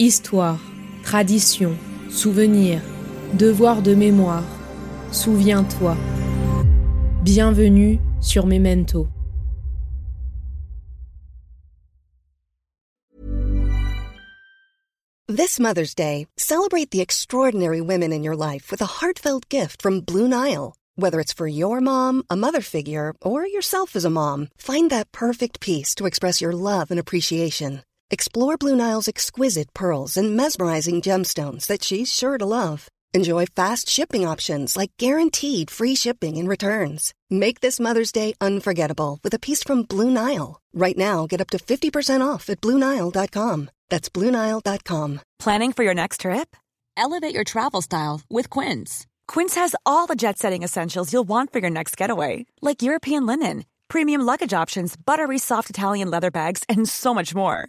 Histoire, tradition, souvenir, devoir de mémoire. Souviens-toi. Bienvenue sur Memento. This Mother's Day, celebrate the extraordinary women in your life with a heartfelt gift from Blue Nile. Whether it's for your mom, a mother figure, or yourself as a mom, find that perfect piece to express your love and appreciation. Explore Blue Nile's exquisite pearls and mesmerizing gemstones that she's sure to love. Enjoy fast shipping options like guaranteed free shipping and returns. Make this Mother's Day unforgettable with a piece from Blue Nile. Right now, get up to 50% off at BlueNile.com. That's BlueNile.com. Planning for your next trip? Elevate your travel style with Quince. Quince has all the jet setting essentials you'll want for your next getaway, like European linen, premium luggage options, buttery soft Italian leather bags, and so much more.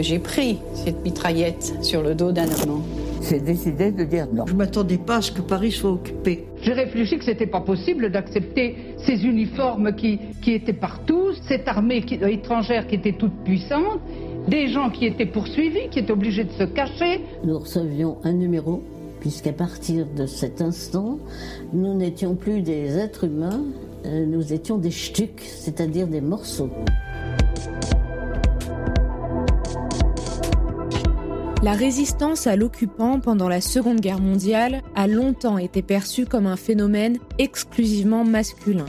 que j'ai pris cette mitraillette sur le dos d'un Allemand. J'ai décidé de dire non. Je m'attendais pas à ce que Paris soit occupé. J'ai réfléchi que c'était pas possible d'accepter ces uniformes qui, qui étaient partout, cette armée qui- étrangère qui était toute puissante, des gens qui étaient poursuivis, qui étaient obligés de se cacher. Nous recevions un numéro, puisqu'à partir de cet instant, nous n'étions plus des êtres humains, euh, nous étions des stucs, c'est-à-dire des morceaux. La résistance à l'occupant pendant la Seconde Guerre mondiale a longtemps été perçue comme un phénomène exclusivement masculin.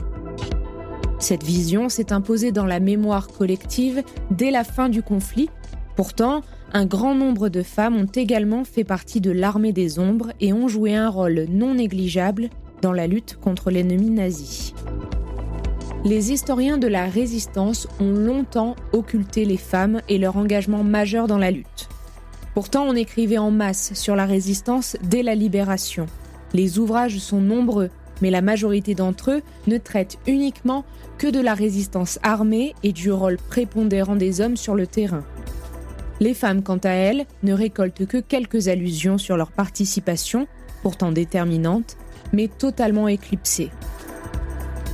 Cette vision s'est imposée dans la mémoire collective dès la fin du conflit. Pourtant, un grand nombre de femmes ont également fait partie de l'armée des ombres et ont joué un rôle non négligeable dans la lutte contre l'ennemi nazi. Les historiens de la résistance ont longtemps occulté les femmes et leur engagement majeur dans la lutte. Pourtant, on écrivait en masse sur la résistance dès la libération. Les ouvrages sont nombreux, mais la majorité d'entre eux ne traitent uniquement que de la résistance armée et du rôle prépondérant des hommes sur le terrain. Les femmes, quant à elles, ne récoltent que quelques allusions sur leur participation, pourtant déterminante, mais totalement éclipsée.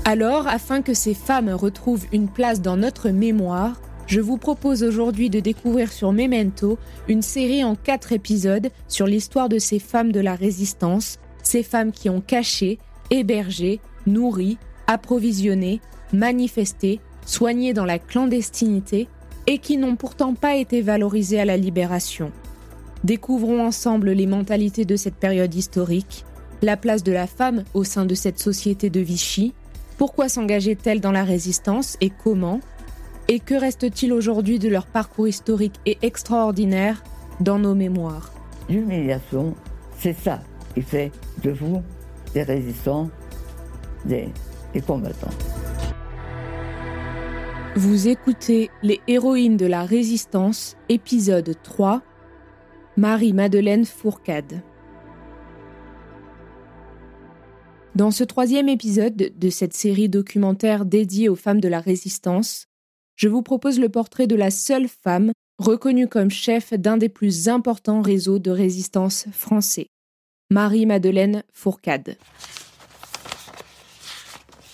Alors, afin que ces femmes retrouvent une place dans notre mémoire, je vous propose aujourd'hui de découvrir sur Memento une série en quatre épisodes sur l'histoire de ces femmes de la résistance, ces femmes qui ont caché, hébergé, nourri, approvisionné, manifesté, soigné dans la clandestinité et qui n'ont pourtant pas été valorisées à la libération. Découvrons ensemble les mentalités de cette période historique, la place de la femme au sein de cette société de Vichy, pourquoi s'engageait-elle dans la résistance et comment Et que reste-t-il aujourd'hui de leur parcours historique et extraordinaire dans nos mémoires? L'humiliation, c'est ça qui fait de vous des résistants, des, des combattants. Vous écoutez Les héroïnes de la résistance, épisode 3, Marie-Madeleine Fourcade. Dans ce troisième épisode de cette série documentaire dédiée aux femmes de la résistance, je vous propose le portrait de la seule femme reconnue comme chef d'un des plus importants réseaux de résistance français, Marie-Madeleine Fourcade.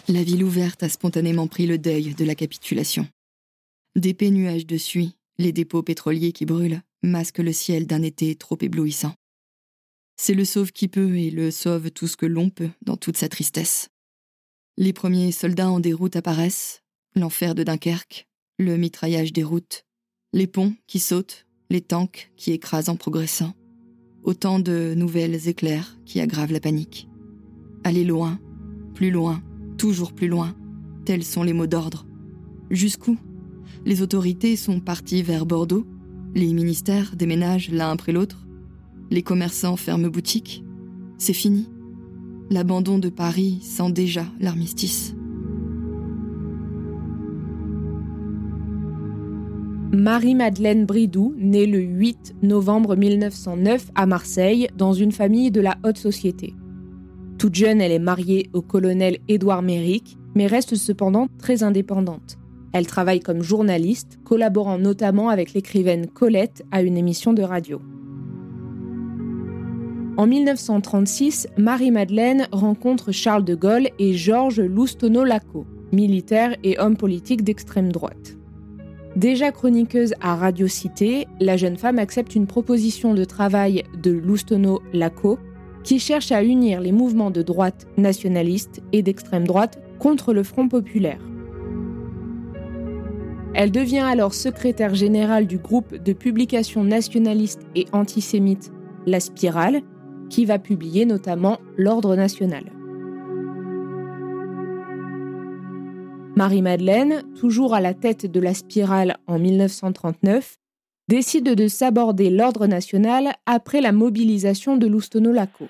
La ville ouverte a spontanément pris le deuil de la capitulation. D'épais nuages de suie, les dépôts pétroliers qui brûlent, masquent le ciel d'un été trop éblouissant. C'est le sauve qui peut et le sauve tout ce que l'on peut dans toute sa tristesse. Les premiers soldats en déroute apparaissent, l'enfer de Dunkerque, le mitraillage des routes, les ponts qui sautent, les tanks qui écrasent en progressant. Autant de nouvelles éclairs qui aggravent la panique. Aller loin, plus loin, toujours plus loin, tels sont les mots d'ordre. Jusqu'où? Les autorités sont parties vers Bordeaux, les ministères déménagent l'un après l'autre, les commerçants ferment boutique. C'est fini. L'abandon de Paris sent déjà l'armistice. Marie-Madeleine Bridou naît le 8 novembre 1909 à Marseille dans une famille de la haute société. Toute jeune, elle est mariée au colonel Édouard Méric, mais reste cependant très indépendante. Elle travaille comme journaliste, collaborant notamment avec l'écrivaine Colette à une émission de radio. En 1936, Marie-Madeleine rencontre Charles de Gaulle et Georges Loustono-Laco, militaire et homme politique d'extrême droite. Déjà chroniqueuse à Radio Cité, la jeune femme accepte une proposition de travail de Loustono-Laco qui cherche à unir les mouvements de droite nationalistes et d'extrême droite contre le Front populaire. Elle devient alors secrétaire générale du groupe de publications nationalistes et antisémites La Spirale, qui va publier notamment L'Ordre national. Marie-Madeleine, toujours à la tête de la Spirale en 1939, décide de s'aborder l'ordre national après la mobilisation de Loustono-Laco.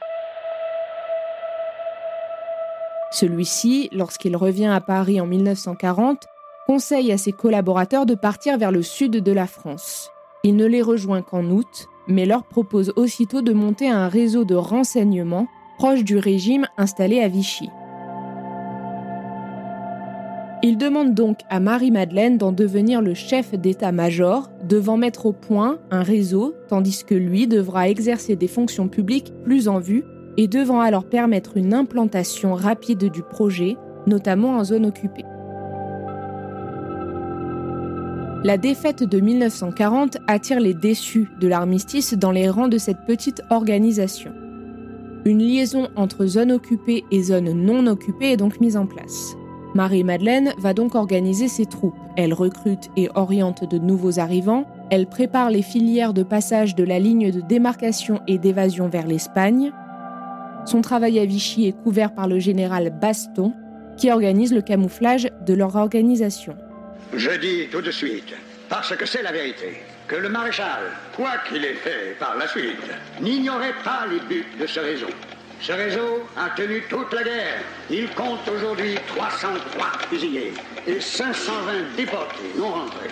Celui-ci, lorsqu'il revient à Paris en 1940, conseille à ses collaborateurs de partir vers le sud de la France. Il ne les rejoint qu'en août, mais leur propose aussitôt de monter un réseau de renseignement proche du régime installé à Vichy. Il demande donc à Marie-Madeleine d'en devenir le chef d'état-major, devant mettre au point un réseau, tandis que lui devra exercer des fonctions publiques plus en vue et devant alors permettre une implantation rapide du projet, notamment en zone occupée. La défaite de 1940 attire les déçus de l'armistice dans les rangs de cette petite organisation. Une liaison entre zone occupée et zone non occupée est donc mise en place. Marie-Madeleine va donc organiser ses troupes. Elle recrute et oriente de nouveaux arrivants. Elle prépare les filières de passage de la ligne de démarcation et d'évasion vers l'Espagne. Son travail à Vichy est couvert par le général Baston, qui organise le camouflage de leur organisation. Je dis tout de suite, parce que c'est la vérité, que le maréchal, quoi qu'il ait fait par la suite, n'ignorait pas les buts de ce réseau. Ce réseau a tenu toute la guerre. Il compte aujourd'hui 303 fusillés et 520 déportés non rentrés.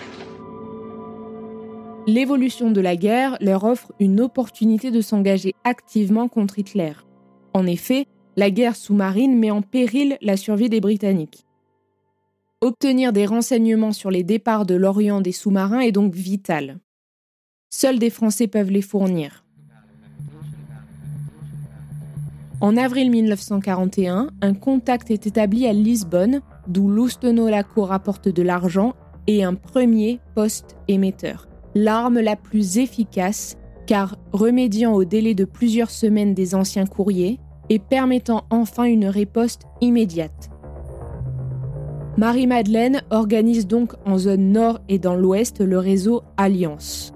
L'évolution de la guerre leur offre une opportunité de s'engager activement contre Hitler. En effet, la guerre sous-marine met en péril la survie des Britanniques. Obtenir des renseignements sur les départs de l'Orient des sous-marins est donc vital. Seuls des Français peuvent les fournir. En avril 1941, un contact est établi à Lisbonne, d'où Laco rapporte de l'argent et un premier poste émetteur. L'arme la plus efficace, car remédiant au délai de plusieurs semaines des anciens courriers et permettant enfin une riposte immédiate. Marie-Madeleine organise donc en zone nord et dans l'ouest le réseau Alliance,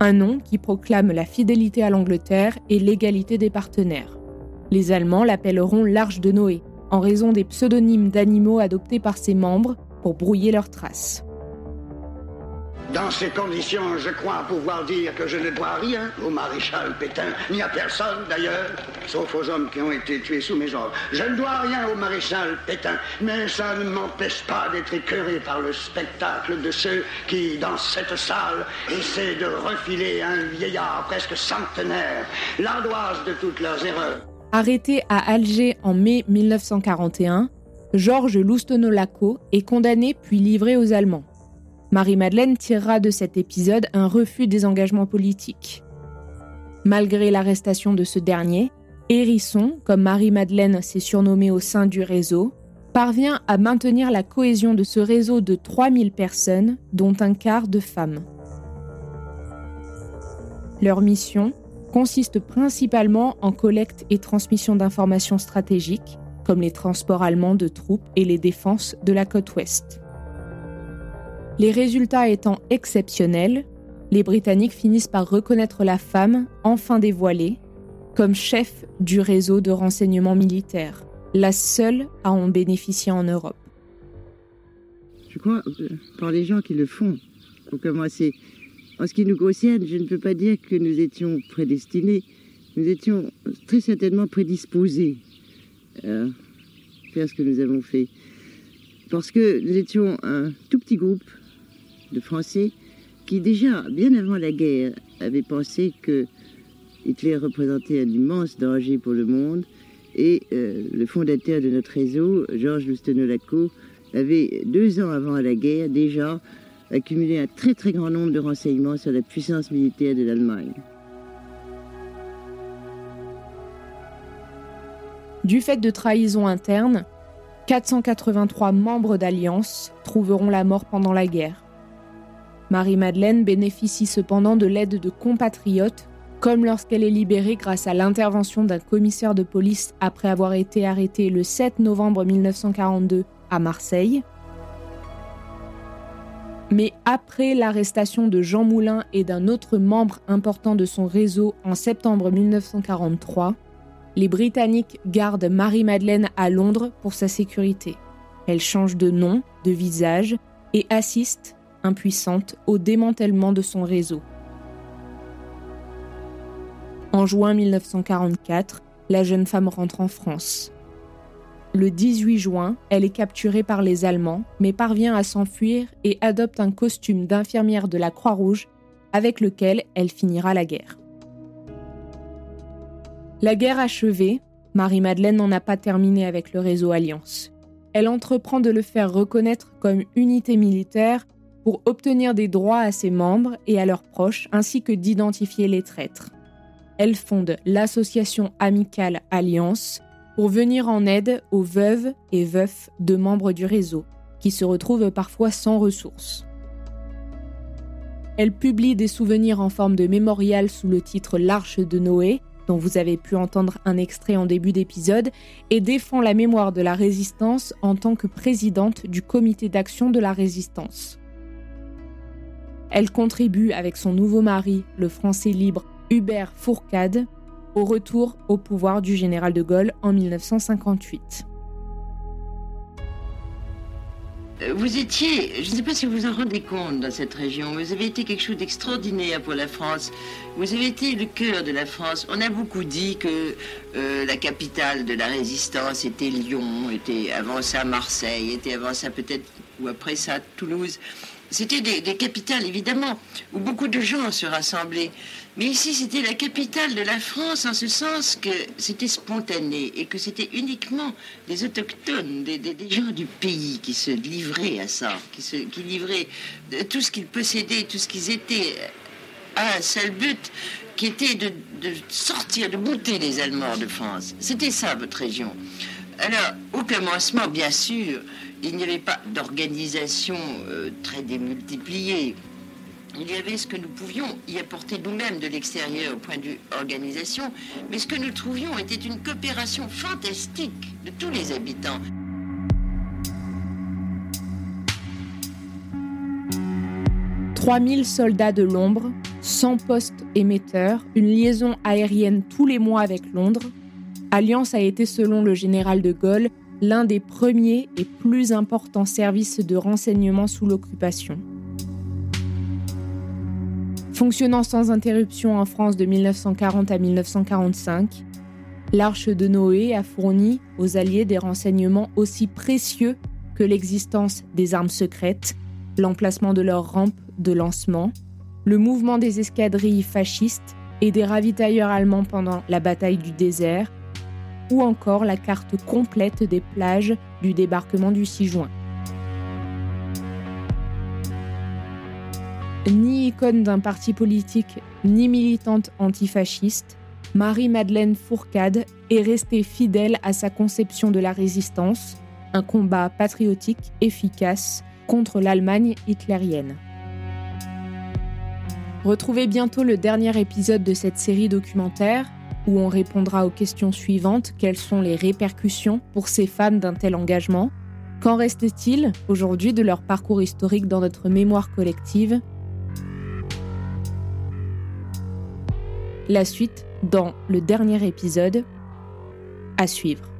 un nom qui proclame la fidélité à l'Angleterre et l'égalité des partenaires. Les Allemands l'appelleront l'Arche de Noé, en raison des pseudonymes d'animaux adoptés par ses membres pour brouiller leurs traces. Dans ces conditions, je crois pouvoir dire que je ne dois rien au maréchal Pétain, ni à personne d'ailleurs, sauf aux hommes qui ont été tués sous mes ordres. Je ne dois rien au maréchal Pétain, mais ça ne m'empêche pas d'être écœuré par le spectacle de ceux qui, dans cette salle, essaient de refiler un vieillard presque centenaire, l'ardoise de toutes leurs erreurs. Arrêté à Alger en mai 1941, Georges Loustono-Laco est condamné puis livré aux Allemands. Marie-Madeleine tirera de cet épisode un refus des engagements politiques. Malgré l'arrestation de ce dernier, Hérisson, comme Marie-Madeleine s'est surnommée au sein du réseau, parvient à maintenir la cohésion de ce réseau de 3000 personnes, dont un quart de femmes. Leur mission consiste principalement en collecte et transmission d'informations stratégiques, comme les transports allemands de troupes et les défenses de la côte ouest. Les résultats étant exceptionnels, les Britanniques finissent par reconnaître la femme, enfin dévoilée, comme chef du réseau de renseignement militaire, la seule à en bénéficier en Europe. Je crois, euh, par les gens qui le font, commencer, en ce qui nous concerne, je ne peux pas dire que nous étions prédestinés. Nous étions très certainement prédisposés à faire ce que nous avons fait. Parce que nous étions un tout petit groupe de Français qui déjà, bien avant la guerre, avait pensé que Hitler représentait un immense danger pour le monde, et euh, le fondateur de notre réseau, Georges Lustenolaco, avait deux ans avant la guerre déjà accumulé un très très grand nombre de renseignements sur la puissance militaire de l'Allemagne. Du fait de trahisons internes, 483 membres d'Alliance trouveront la mort pendant la guerre. Marie-Madeleine bénéficie cependant de l'aide de compatriotes, comme lorsqu'elle est libérée grâce à l'intervention d'un commissaire de police après avoir été arrêtée le 7 novembre 1942 à Marseille. Mais après l'arrestation de Jean Moulin et d'un autre membre important de son réseau en septembre 1943, les Britanniques gardent Marie-Madeleine à Londres pour sa sécurité. Elle change de nom, de visage et assiste, impuissante, au démantèlement de son réseau. En juin 1944, la jeune femme rentre en France. Le 18 juin, elle est capturée par les Allemands, mais parvient à s'enfuir et adopte un costume d'infirmière de la Croix-Rouge avec lequel elle finira la guerre. La guerre achevée, Marie-Madeleine n'en a pas terminé avec le réseau Alliance. Elle entreprend de le faire reconnaître comme unité militaire pour obtenir des droits à ses membres et à leurs proches, ainsi que d'identifier les traîtres. Elle fonde l'association amicale Alliance pour venir en aide aux veuves et veufs de membres du réseau, qui se retrouvent parfois sans ressources. Elle publie des souvenirs en forme de mémorial sous le titre L'Arche de Noé, dont vous avez pu entendre un extrait en début d'épisode, et défend la mémoire de la résistance en tant que présidente du comité d'action de la résistance. Elle contribue avec son nouveau mari, le français libre Hubert Fourcade, au retour au pouvoir du général de Gaulle en 1958. Euh, vous étiez, je ne sais pas si vous vous en rendez compte dans cette région, vous avez été quelque chose d'extraordinaire pour la France. Vous avez été le cœur de la France. On a beaucoup dit que euh, la capitale de la résistance était Lyon, était avant ça Marseille, était avant ça peut-être, ou après ça Toulouse. C'était des, capitales, évidemment, où beaucoup de gens se rassemblaient. Mais ici, c'était la capitale de la France, en ce sens que c'était spontané et que c'était uniquement des autochtones, des, gens du pays qui se livraient à ça, qui livraient tout ce qu'ils possédaient, tout ce qu'ils étaient, à un seul but, qui était de, de sortir, de bouter les Allemands de France. C'était ça, votre région. Alors, au commencement, bien sûr, il n'y avait pas d'organisation euh, très démultipliée. Il y avait ce que nous pouvions y apporter nous-mêmes de l'extérieur au point de vue organisation, mais ce que nous trouvions était une coopération fantastique de tous les habitants. « 3000 soldats de l'ombre, 100 postes émetteurs, une liaison aérienne tous les mois avec Londres. Alliance a été, selon le général de Gaulle, l'un des premiers et plus importants services de renseignement sous l'occupation. Fonctionnant sans interruption en France de 1940 à 1945, l'Arche de Noé a fourni aux Alliés des renseignements aussi précieux que l'existence des armes secrètes, l'emplacement de leurs rampes de lancement, le mouvement des escadrilles fascistes et des ravitailleurs allemands pendant la bataille du désert, ou encore la carte complète des plages du débarquement du 6 juin. Ni icône d'un parti politique, ni militante antifasciste, Marie-Madeleine Fourcade est restée fidèle à sa conception de la résistance, un combat patriotique efficace contre l'Allemagne hitlérienne. Retrouvez bientôt le dernier épisode de cette série documentaire où on répondra aux questions suivantes. Quelles sont les répercussions pour ces femmes d'un tel engagement? Qu'en reste-t-il aujourd'hui de leur parcours historique dans notre mémoire collective? La suite dans le dernier épisode à suivre.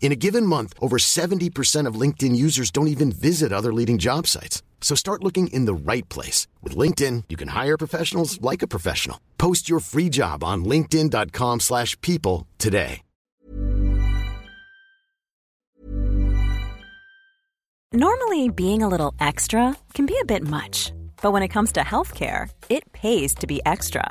In a given month, over 70% of LinkedIn users don't even visit other leading job sites. So start looking in the right place. With LinkedIn, you can hire professionals like a professional. Post your free job on linkedin.com slash people today. Normally, being a little extra can be a bit much, but when it comes to healthcare, it pays to be extra.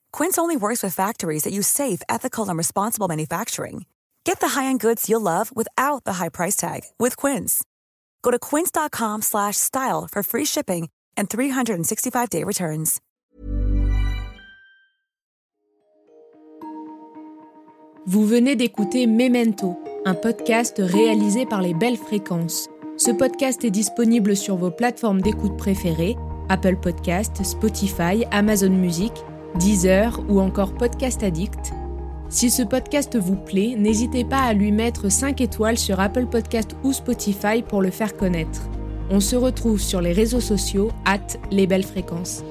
Quince only works with factories that use safe, ethical, and responsible manufacturing. Get the high-end goods you'll love without the high price tag with Quince. Go to quince.com/style for free shipping and 365-day returns. Vous venez d'écouter Memento, un podcast réalisé par les Belles Fréquences. Ce podcast est disponible sur vos plateformes d'écoute préférées, Apple Podcast, Spotify, Amazon Music Deezer ou encore Podcast Addict. Si ce podcast vous plaît, n'hésitez pas à lui mettre 5 étoiles sur Apple Podcast ou Spotify pour le faire connaître. On se retrouve sur les réseaux sociaux, at les belles fréquences.